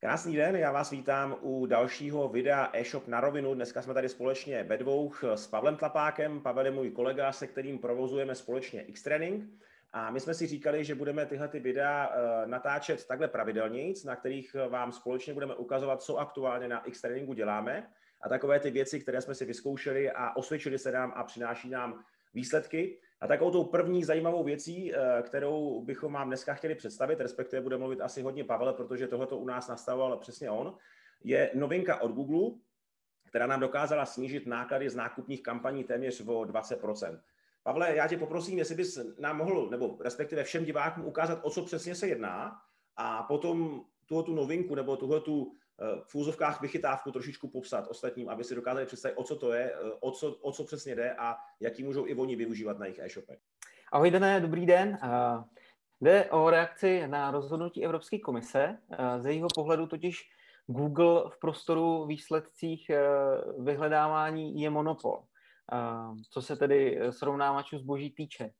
Krásný den, já vás vítám u dalšího videa e-shop na rovinu. Dneska jsme tady společně ve dvou s Pavlem Tlapákem. Pavel je můj kolega, se kterým provozujeme společně X-Training. A my jsme si říkali, že budeme tyhle ty videa eh, natáčet takhle pravidelně, na kterých vám společně budeme ukazovat, co aktuálně na X-Trainingu děláme a takové ty věci, které jsme si vyzkoušeli a osvědčili se nám a přináší nám výsledky. A takovou tou první zajímavou věcí, eh, kterou bychom vám dneska chtěli představit, respektive bude mluvit asi hodně Pavel, protože tohleto u nás nastavoval přesně on, je novinka od Google, která nám dokázala snížit náklady z nákupních kampaní téměř o 20%. Pavle, já tě poprosím, jestli bys nám mohl, nebo respektive všem divákům ukázat, o co přesně se jedná a potom tuhle tu novinku nebo tuhle tu v úzovkách vychytávku trošičku popsat ostatním, aby si dokázali představit, o co to je, eh, o co, o co přesně jde a jaký můžou i oni využívat na jejich e-shopech. Ahoj Dané, dobrý den. Eh, jde o reakci na rozhodnutí Evropské komise. Z jejího pohledu totiž Google v prostoru výsledcích vyhledávání je monopol, co se tedy srovnávačů zboží týče.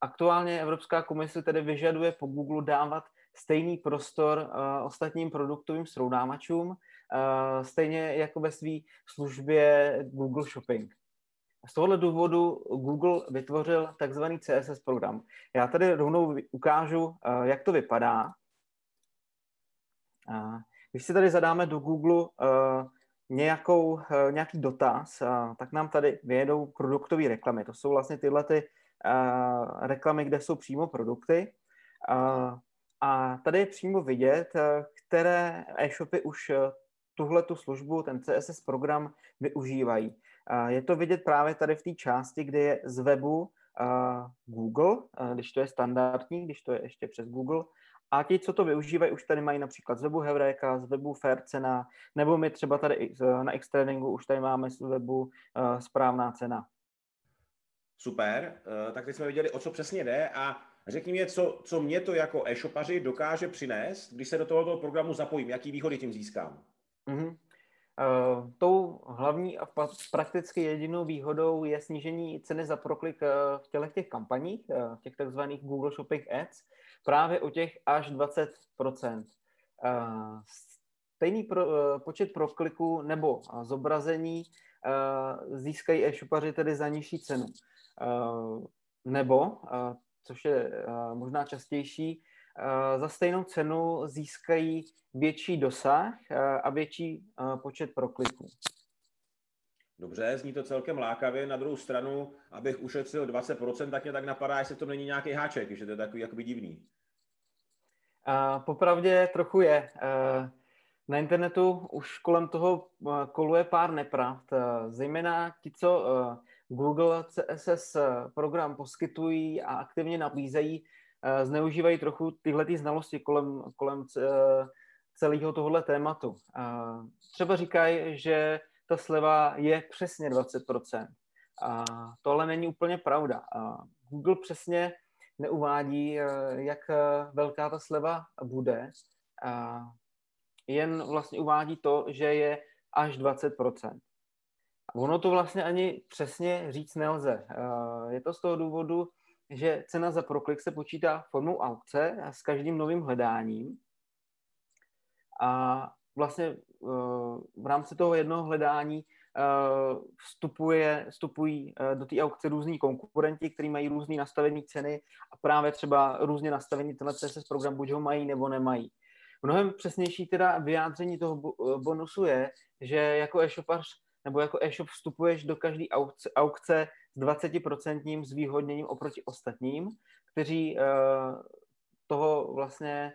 Aktuálně Evropská komise tedy vyžaduje po Google dávat stejný prostor uh, ostatním produktovým srovnávačům, uh, stejně jako ve své službě Google Shopping. Z tohohle důvodu Google vytvořil takzvaný CSS program. Já tady rovnou ukážu, uh, jak to vypadá. Uh, když si tady zadáme do Google uh, nějakou, uh, nějaký dotaz, uh, tak nám tady vyjedou produktové reklamy. To jsou vlastně tyhle ty, uh, reklamy, kde jsou přímo produkty. Uh, a tady je přímo vidět, eh, které e-shopy už eh, tuhle tu službu, ten CSS program využívají. Je to vidět právě tady v té části, kde je z webu Google, když to je standardní, když to je ještě přes Google. A ti, co to využívají, už tady mají například z webu Heureka, z webu Faircena, nebo my třeba tady na Xtrainingu už tady máme z webu správná cena. Super, tak teď jsme viděli, o co přesně jde a Řekni mi, co, co mě to jako e-shopaři dokáže přinést, když se do tohoto programu zapojím, jaký výhody tím získám? Mm-hmm. Uh, tou hlavní a prakticky jedinou výhodou je snížení ceny za proklik uh, v těchto těch kampaních, uh, v těch takzvaných Google Shopping Ads, právě o těch až 20%. Stejný pro, počet prokliků nebo zobrazení získají e-shopaři tedy za nižší cenu. Nebo což je uh, možná častější, uh, za stejnou cenu získají větší dosah uh, a větší počet prokliků. Dobře, zní to celkem lákavě. Na druhou stranu, abych ušetřil 20%, tak mě tak napadá, jestli to není nějaký háček, že to je takový jakoby divný. Uh, popravdě trochu je. Na internetu už kolem toho koluje pár nepravd, zejména ti, co Google CSS program poskytují a aktivně nabízejí, eh, zneužívají trochu tyhle ty znalosti kolem, kolem eh, celého tohohle tématu. Třeba říkají, že ta sleva je přesně 20%. A to ale není úplně pravda. Google přesně neuvádí, eh, jak velká ta sleva bude. Jen vlastně uvádí to, že je až 20%. Ono to vlastně ani přesně říct nelze. Eh, je to z toho důvodu, že cena za proklik se počítá formou aukce a s každým novým hledáním. A vlastně eh, v rámci toho jednoho hledání eh, vstupuje, vstupují do té aukce různí konkurenti, kteří mají různé nastavení ceny a právě třeba různě nastavení tenhle CSS program buď ho mají nebo nemají. Mnohem přesnější teda vyjádření toho bonusu je, že jako e-shopař nebo jako e-shop vstupuješ do každé aukce, aukce s 20% zvýhodněním oproti ostatním, kteří uh, toho vlastně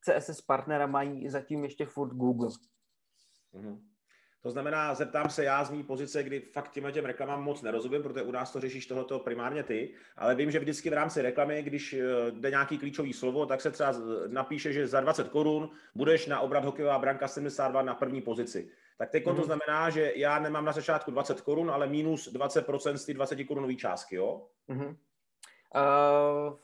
CSS partnera mají zatím ještě furt Google. Mm-hmm. To znamená, zeptám se já z mý pozice, kdy fakt těm těm reklamám moc nerozumím, protože u nás to řešíš tohoto primárně ty, ale vím, že vždycky v rámci reklamy, když eh, jde nějaký klíčový slovo, tak se třeba napíše, že za 20 korun budeš na obrat hokejová branka 72 na první pozici. Tak teď mm. to mhm. znamená, že já nemám na začátku 20 korun, ale minus 20% z ty 20 korunové částky, jo? Mm-hmm. Uh,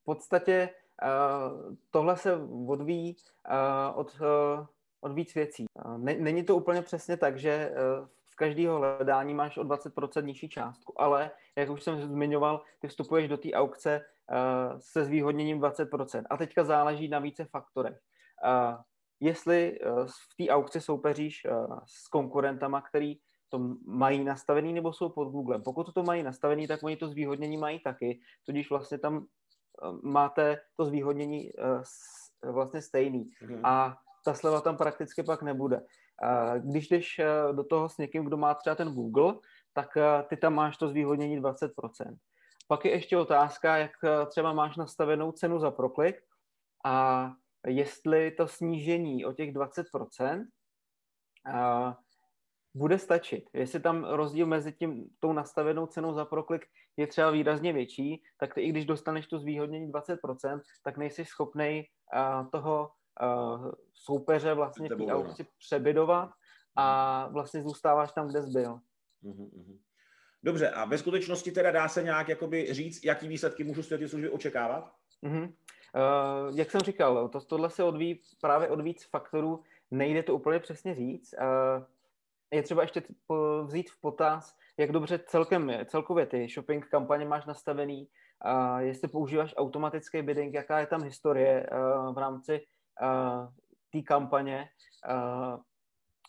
v podstatě uh, tohle se odvíjí uh, od, uh, od víc věcí. Uh, není to úplně přesně tak, že uh, v každého hledání máš o 20% nižší částku, ale, jak už jsem zmiňoval, ty vstupuješ do té aukce uh, se zvýhodněním 20%. A teďka záleží na více faktorech. Jestli v té aukci soupeříš s konkurentama, který to mají nastavený nebo jsou pod Googlem. Pokud to mají nastavený, tak oni to zvýhodnění mají taky, tudíž vlastně tam máte to zvýhodnění vlastně stejný. Mm. A ta sleva tam prakticky pak nebude. Když jdeš eh, do toho s někým, kdo má třeba ten Google, tak eh, ty tam máš to zvýhodnění 20%. Pak je ještě otázka, jak eh, třeba máš nastavenou cenu za proklik a jestli to snížení o těch 20% bude stačit. Jestli tam rozdíl mezi tím, tou nastavenou cenou za proklik je třeba výrazně větší, tak ty i když dostaneš to zvýhodnění 20%, tak nejsi schopnej toho soupeře vlastně v té aukci přebydovat a mhm. vlastně zůstáváš tam, kde jsi byl. Mhm, Dobře, a ve skutečnosti teda dá se nějak jakoby říct, jaký výsledky můžu z té služby očekávat? Uh-huh. Uh, jak jsem říkal, to, tohle se odvíjí právě od víc faktorů, nejde to úplně přesně říct. Uh, je třeba ještě vzít v potaz, jak dobře celkem, celkově ty shopping kampaně máš nastavený, uh, jestli používáš automatický bidding, jaká je tam historie uh, v rámci té kampaně,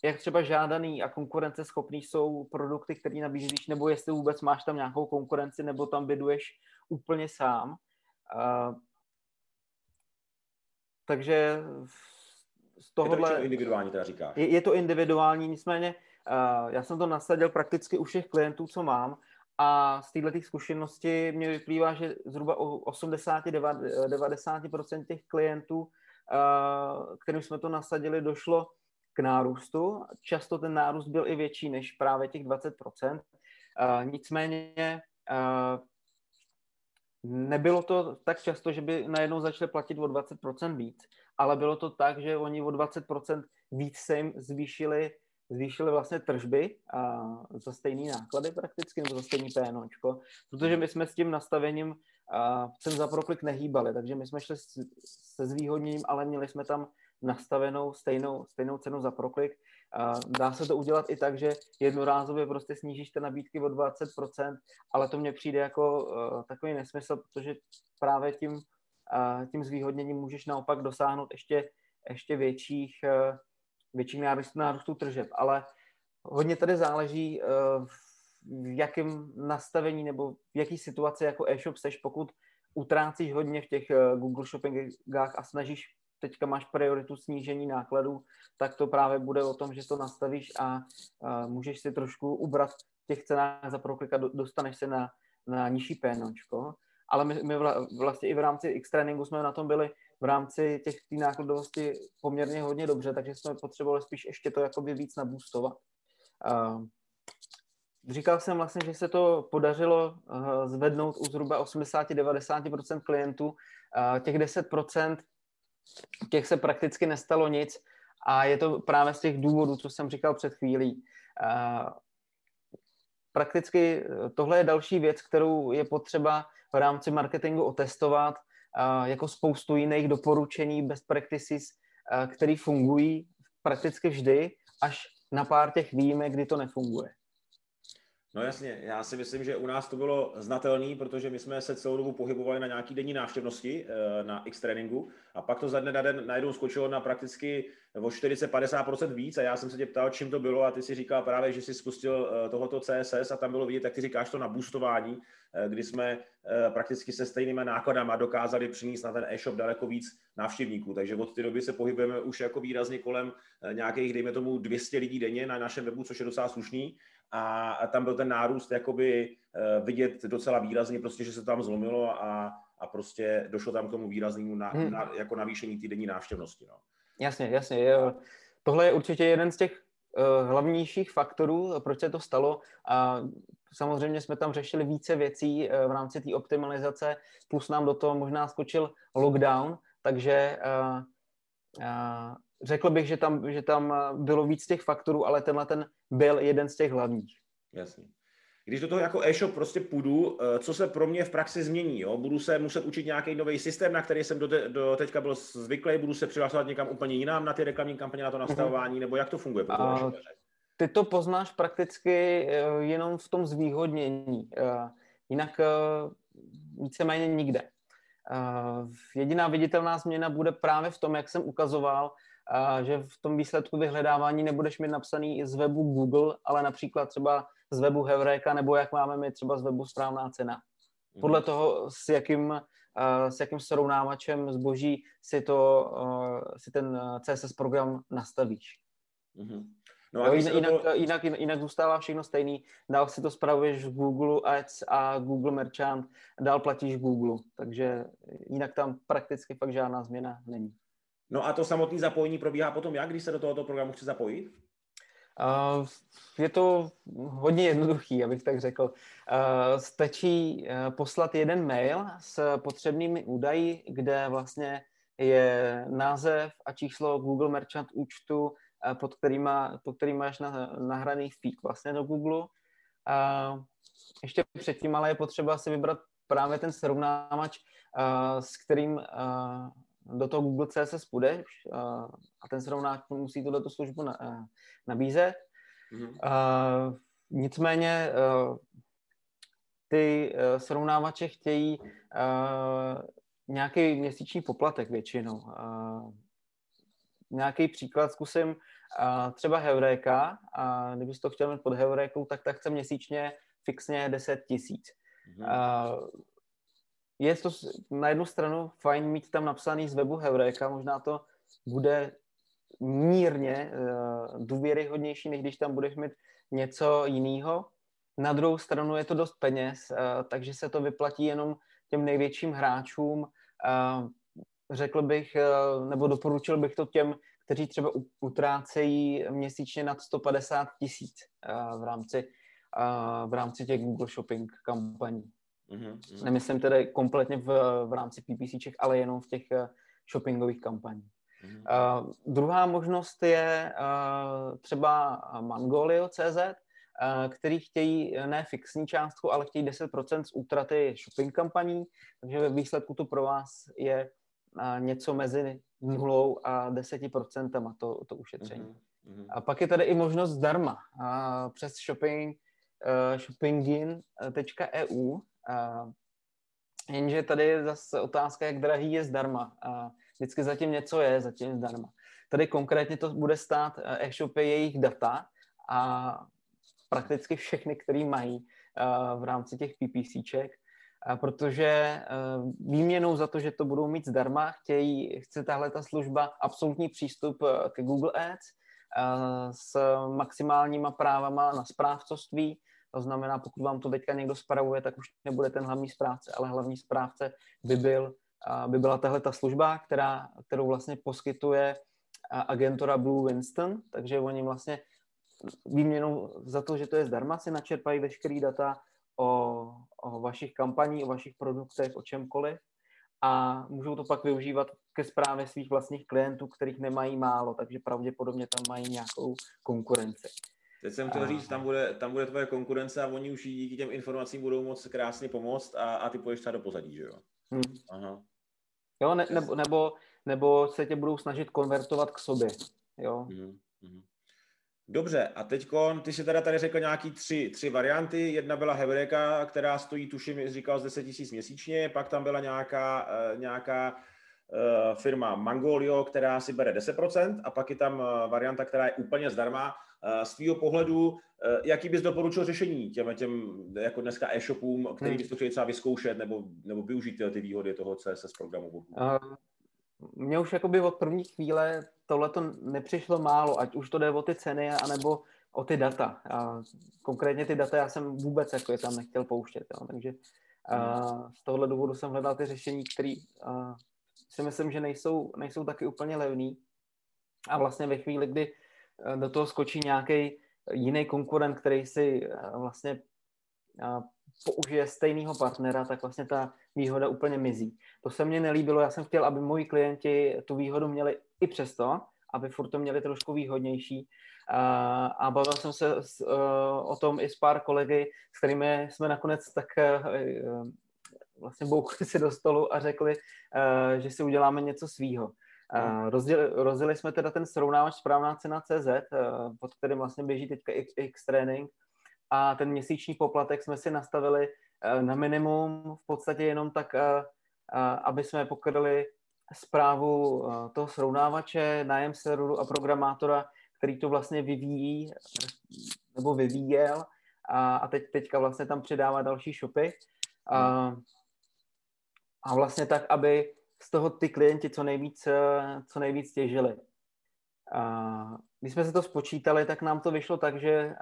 jak třeba žádaný a konkurenceschopný jsou produkty, které nabízíš, nebo jestli vůbec máš tam nějakou konkurenci, nebo tam byduješ úplně sám. Takže z tohohle... Je to individuální, teda říkáš. Je, je to individuální, nicméně já jsem to nasadil prakticky u všech klientů, co mám, a z této zkušenosti mě vyplývá, že zhruba o 80-90% těch klientů kterým jsme to nasadili, došlo k nárůstu. Často ten nárůst byl i větší než právě těch 20%. Nicméně nebylo to tak často, že by najednou začali platit o 20% víc, ale bylo to tak, že oni o 20% víc se jim zvýšili, zvýšili vlastně tržby a za stejný náklady prakticky, nebo za stejný PNOčko, protože my jsme s tím nastavením a cen za proklik nehýbali, takže my jsme šli se zvýhodněním, ale měli jsme tam nastavenou stejnou, stejnou cenu za proklik. Dá se to udělat i tak, že jednorázově prostě snížíš ty nabídky o 20%, ale to mně přijde jako uh, takový nesmysl, protože právě tím, uh, tím zvýhodněním můžeš naopak dosáhnout ještě, ještě větších, uh, větších nárůstů, nárůstů tržeb. Ale hodně tady záleží v jakém nastavení nebo v jaký situaci jako e-shop seš, pokud utrácíš hodně v těch eh, Google Shoppingách a snažíš, teďka máš prioritu snížení nákladů, tak to právě bude o tom, že to nastavíš a, a můžeš si trošku ubrat v těch cenách za proklik a dostaneš se na, na nižší pénočko. Ale my, my vlastně i v rámci X-Trainingu jsme na tom byli v rámci těch tý nákladovosti poměrně hodně dobře, takže jsme potřebovali spíš ještě to jakoby víc nabůstovat. Uh, Říkal jsem vlastně, že se to podařilo uh, zvednout u zhruba 80-90% klientů. Uh, těch 10% těch se prakticky nestalo nic a je to právě z těch důvodů, co jsem říkal před chvílí. Uh, prakticky tohle je další věc, kterou je potřeba v rámci marketingu otestovat, jako spoustu jiných doporučení, best practices, které fungují prakticky vždy, až na pár těch výjimek, kdy to nefunguje. No jasně, já si myslím, že u nás to bylo znatelné, protože my jsme se celou dobu pohybovali na nějaký denní návštěvnosti eh, na X tréninku a pak to za dne na den najednou skočilo na prakticky o 40-50% víc a já jsem se tě ptal, čím to bylo a ty si říkal právě, že jsi spustil eh, tohoto CSS a tam bylo vidět, jak ty říkáš to na boostování, eh, kdy jsme prakticky se stejnými nákladama dokázali přinést na ten e-shop daleko víc návštěvníků. Takže od té doby se pohybujeme už jako výrazně kolem nějakých, dejme tomu, 200 lidí denně na našem webu, což je docela slušný a tam byl ten nárůst jakoby eh, vidět docela výrazně, prostě, že se tam zlomilo a, a prostě došlo tam k tomu výraznému na, hmm. na, jako navýšení té denní návštěvnosti. No. Jasně, jasně. Je, tohle je určitě jeden z těch uh, hlavnějších faktorů, proč se to stalo. A samozřejmě jsme tam řešili více věcí uh, v rámci té optimalizace, plus nám do toho možná skočil lockdown, takže uh, uh, řekl bych, že tam, že tam bylo víc těch faktorů, ale tenhle ten byl jeden z těch hlavních. Jasně. Když do toho jako e-shop prostě půjdu, eh, co se pro mě v praxi změní? Jo? Budu se muset učit nějaký nový systém, na který jsem do, te, do teďka byl zvyklý, budu se přihlašovat někam úplně jinam na ty reklamní kampaně, na to mhm. nastavování, nebo jak to funguje pro A, Ty to poznáš prakticky eh, jenom v tom zvýhodnění. Eh, jinak víceméně nikde. jediná viditelná změna bude právě v tom, jak jsem ukazoval, že v tom výsledku vyhledávání nebudeš mít napsaný z webu Google, ale například třeba z webu Heureka, nebo jak máme my třeba z webu správná cena. Mhm. Podle toho, s jakým, s jakým srovnávačem zboží si, to, si ten CSS program nastavíš. Mm-hmm. No a jinak, jinak, to... jinak, jinak zůstává všechno stejný. Dál si to spravuješ v Google Ads a Google Merchant, dál platíš Google, takže jinak tam prakticky fakt žádná změna není. No a to samotné zapojení probíhá potom jak, když se do tohoto programu chci zapojit? Uh, je to hodně jednoduchý, abych tak řekl. Uh, stačí uh, poslat jeden mail s potřebnými údaji, kde vlastně je název a číslo Google Merchant účtu, pod kterýma, pod který máš na, nahraný feed vlastně do Google. Ještě předtím ale je potřeba si vybrat právě ten srovnávač, s kterým do toho Google CSS půjdeš a ten srovnávač musí tuto službu nabízet. Mm-hmm. Nicméně ty srovnávače chtějí nějaký měsíční poplatek většinou nějaký příklad zkusím. Třeba Heureka, a kdybys to chtěl mít pod Heurekou, tak tak chce měsíčně fixně 10 tisíc. Mm-hmm. Uh, je to na jednu stranu fajn mít tam napsaný z webu Heureka, možná to bude mírně uh, důvěryhodnější, než když tam budeš mít něco jiného. Na druhou stranu je to dost peněz, uh, takže se to vyplatí jenom těm největším hráčům. Uh, řekl bych, eh, nebo doporučil bych to těm, kteří třeba utrácejí měsíčně nad 150 tisíc eh, v rámci, eh, v rámci těch Google Shopping kampaní. Mm-hmm. Nemyslím tedy kompletně v, v rámci PPCček, ale jenom v těch shoppingových kampaních. Mm-hmm. Uh, druhá možnost je uh, třeba Mangolio.cz, uh, který chtějí ne fixní částku, ale chtějí 10% z útraty shopping kampaní, takže ve výsledku to pro vás je a něco mezi nulou a deseti procentama to, to ušetření. Mm-hmm. A pak je tady i možnost zdarma a přes shopping, uh, shoppingin.eu. Jenže tady je zase otázka, jak drahý je zdarma. Vždycky zatím něco je, zatím zdarma. Tady konkrétně to bude stát eh, e-shopy jejich data a prakticky všechny, které mají uh, v rámci těch PPCček protože eh, výměnou za to, že to budou mít zdarma, chtějí, chce tahle ta služba absolutní přístup eh, ke Google Ads eh, s maximálníma právama na správcovství. To znamená, pokud vám to teďka někdo spravuje, tak už nebude ten hlavní správce, ale hlavní správce by, byl, by byla tahle ta služba, která, kterou vlastně poskytuje agentura Blue Winston, takže oni vlastně výměnou za to, že to je zdarma, si načerpají veškerý data o, o vašich kampaních, o vašich produktech, o čemkoliv a můžou to pak využívat ke zprávě svých vlastních klientů, kterých nemají málo, takže pravděpodobně tam mají nějakou konkurenci. Teď jsem chtěl říct, tam bude, tam bude tvoje konkurence a oni už díky těm informacím budou moc krásně pomoct a, a ty půjdeš třeba do pozadí, že jo? Hmm. Aha. Jo, ne, nebo, nebo, nebo se tě budou snažit konvertovat k sobě, jo? Hmm. Hmm. Dobře, a teď ty si teda tady řekl nějaký tři, tři varianty. Jedna byla Hebreka, která stojí, tuším, říkal, z 10 tisíc měsíčně, pak tam byla nějaká, uh, nějaká uh, firma Mangolio, která si bere 10%, a pak je tam uh, varianta, která je úplně zdarma. Uh, z tvýho pohledu, uh, jaký bys doporučil řešení těm, těm jako dneska e-shopům, který hmm. bys to chtěl třeba vyzkoušet nebo, nebo využít ty výhody toho CSS programu? Uh, mně už jakoby od první chvíle tohle to nepřišlo málo, ať už to jde o ty ceny, anebo o ty data. A konkrétně ty data já jsem vůbec jako je tam nechtěl pouštět. Jo. Takže a z tohohle důvodu jsem hledal ty řešení, které si myslím, že nejsou, nejsou taky úplně levný. A vlastně ve chvíli, kdy do toho skočí nějaký jiný konkurent, který si vlastně použije stejného partnera, tak vlastně ta výhoda úplně mizí. To se mně nelíbilo, já jsem chtěl, aby moji klienti tu výhodu měli i přesto, aby furt to měli trošku výhodnější. A, bavil jsem se o tom i s pár kolegy, s kterými jsme nakonec tak vlastně bouchli si do stolu a řekli, že si uděláme něco svýho. Uh, rozděli, rozdělili jsme teda ten srovnávač správná cena CZ, uh, pod kterým vlastně běží teďka X, X Training a ten měsíční poplatek jsme si nastavili uh, na minimum, v podstatě jenom tak uh, aby jsme pokryli zprávu toho srovnávače, nájem serveru a programátora, který to vlastně vyvíjí nebo vyvíjel. A, a teď, teďka vlastně tam přidává další shopy. A, a vlastně tak, aby z toho ty klienti co nejvíc, co nejvíc těžili. A když jsme se to spočítali, tak nám to vyšlo tak, že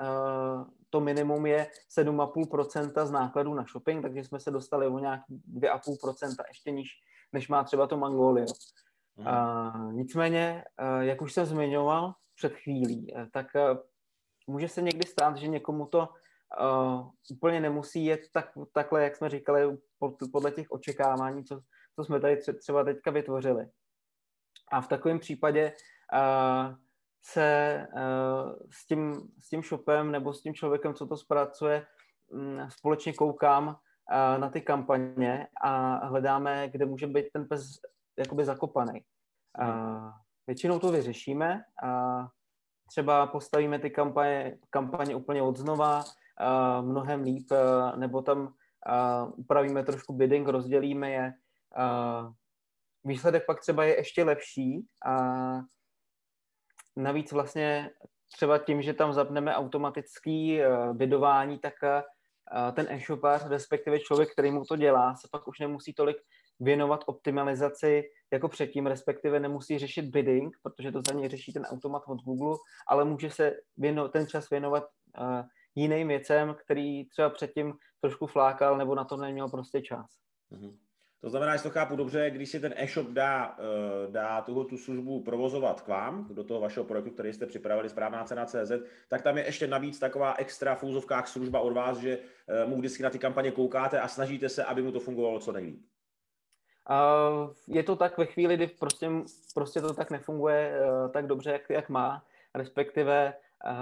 to minimum je 7,5% z nákladů na shopping, takže jsme se dostali o nějaký 2,5% ještě níž, než má třeba to Mangolio. Mm. A, nicméně, jak už jsem zmiňoval před chvílí, tak může se někdy stát, že někomu to úplně nemusí jet tak, takhle, jak jsme říkali, podle těch očekávání, co, co jsme tady třeba teďka vytvořili. A v takovém případě uh, se uh, s, tím, s tím shopem nebo s tím člověkem, co to zpracuje, um, společně koukám uh, na ty kampaně a hledáme, kde může být ten pes jakoby zakopaný. Uh, většinou to vyřešíme a třeba postavíme ty kampaně, kampaně úplně od znova, uh, mnohem líp, uh, nebo tam uh, upravíme trošku bidding, rozdělíme je. Uh, výsledek pak třeba je ještě lepší a navíc vlastně třeba tím, že tam zapneme automatický uh, bidování, tak uh, ten e-shopář, respektive člověk, který mu to dělá, se pak už nemusí tolik věnovat optimalizaci jako předtím, respektive nemusí řešit bidding, protože to za něj řeší ten automat od Google, ale může se věno, ten čas věnovat uh, jiným věcem, který třeba předtím trošku flákal nebo na to neměl prostě čas. Mm-hmm. To znamená, že to chápu dobře, když si ten e-shop dá, eh, dá tuhle tu službu provozovat k vám, do toho vašeho projektu, který jste připravili, správná cena CZ, tak tam je ještě navíc taková extra v úzovkách služba od vás, že eh, mu vždycky na ty kampaně koukáte a snažíte se, aby mu to fungovalo co nejlíp. Je to tak ve chvíli, kdy prostě, prostě to tak nefunguje uh, tak dobře, jak, jak má, respektive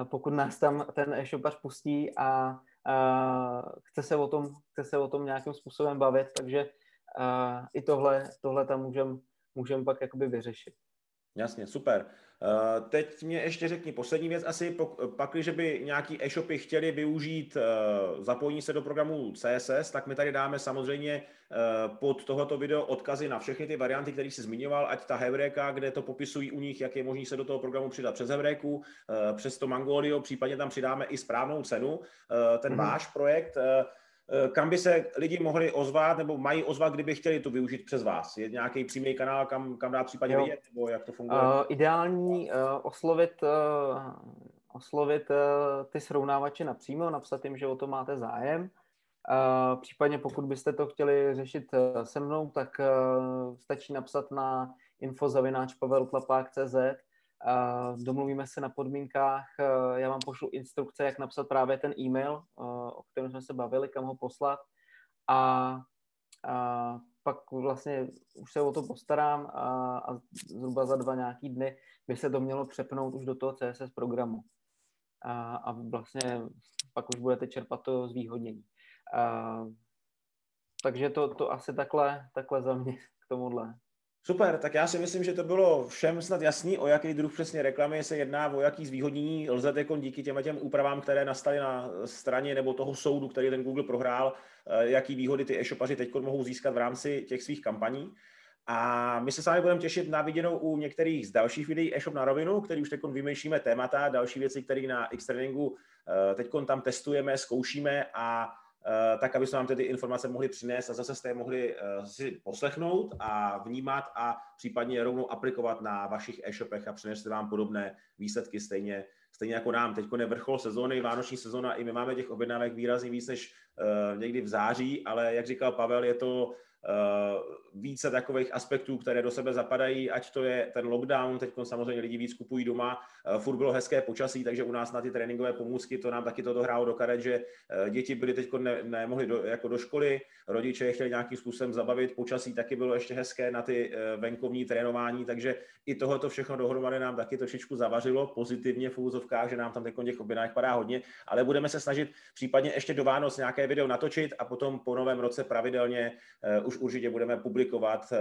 pokud nás tam ten e-shopař pustí a, a chce, se o tom, chce se o tom nějakým způsobem bavit, takže a, i tohle, tohle tam můžeme můžem pak jakoby vyřešit. Jasně, super. Eh, teď mě ještě řekni poslední věc asi, pak, když by nějaký e-shopy chtěli využít eh, zapojení se do programu CSS, tak my tady dáme samozřejmě eh, pod tohoto video odkazy na všechny ty varianty, které jsi zmiňoval, ať ta Hebreka, kde to popisují u nich, jak je možné se do toho programu přidat přes Hebreku, přes to Mangolio, případně tam přidáme i správnou cenu. Ten mm-hmm. váš projekt, kam by se lidi mohli ozvat nebo mají ozvat, kdyby chtěli to využít přes vás? Je nějaký přímý kanál, kam, kam dá případně jo. vidět, nebo jak to funguje? Uh, ideální uh, oslovit, uh, oslovit uh, ty srovnávače napřímo, napsat jim, že o to máte zájem. Uh, případně pokud byste to chtěli řešit uh, se mnou, tak uh, stačí napsat na infozavináčpaveltlapák.cz domluvíme se na podmínkách, eh, já vám pošlu instrukce, jak napsat právě ten e-mail, eh, o kterém jsme se bavili, kam ho poslat a, a pak vlastně už se o to postarám a, a zhruba za dva nějaký dny by se to mělo přepnout už do toho CSS programu. A, a vlastně pak už budete čerpat to zvýhodnění. A, takže to, to asi takhle, takhle za mě k tomuhle. Super, tak já si myslím, že to bylo všem snad jasný, o jaký druh přesně reklamy se jedná, o jaký zvýhodnění lze jako díky těm těm úpravám, které nastaly na straně nebo toho soudu, který ten Google prohrál, eh, jaký výhody ty e-shopaři teď mohou získat v rámci těch svých kampaní. A my se s vámi budeme těšit na viděnou u některých z dalších videí e-shop na rovinu, který už teď vymýšlíme témata, další věci, které na X-Trainingu eh, teď tam testujeme, zkoušíme a tak aby jsme vám tedy informace mohli přinést a zase jste je mohli eh, si poslechnout a vnímat a případně rovnou aplikovat na vašich e-shopech a přinést vám podobné výsledky stejně, stejně jako nám. Teď je vrchol sezóny, vánoční sezóna, i my máme těch objednávek výrazně víc než uh, někdy v září, ale jak říkal Pavel, je to Eh, více takových aspektů, které do sebe zapadají, ať to je ten lockdown, teď samozřejmě lidi víc kupují doma, eh, furt bylo hezké počasí, takže u nás na ty tréninkové pomůcky to nám taky to dohrálo do karet, že eh, děti byly teď ne, nemohly do, jako do školy, rodiče je chtěli nějakým způsobem zabavit, počasí taky bylo ještě hezké na ty venkovní trénování, takže i tohoto všechno dohromady nám taky trošičku zavařilo pozitivně v úzovkách, že nám tam teď těch objednávek padá hodně, ale budeme se snažit případně ještě do Vánoc nějaké video natočit a potom po novém roce pravidelně už určitě budeme publikovat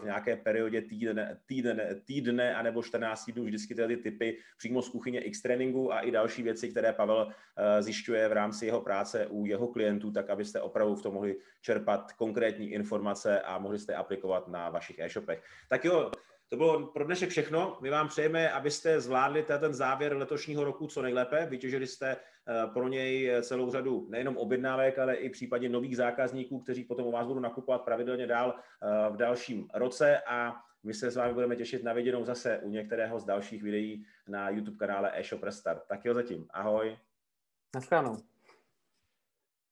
v nějaké periodě týdne, týdne, týdne anebo 14 dnů vždycky ty typy přímo z kuchyně X tréninku a i další věci, které Pavel zjišťuje v rámci jeho práce u jeho klientů, tak abyste opravdu v tom mohli čerpat konkrétní informace a mohli jste aplikovat na vašich e-shopech. Tak jo, to bylo pro dnešek všechno. My vám přejeme, abyste zvládli ten závěr letošního roku co nejlépe. Vytěžili jste eh, pro něj celou řadu nejenom objednávek, ale i případně nových zákazníků, kteří potom u vás budou nakupovat pravidelně dál eh, v dalším roce a my se s vámi budeme těšit na viděnou zase u některého z dalších videí na YouTube kanále eShop Restart. Tak jo zatím. Ahoj. Naschledanou.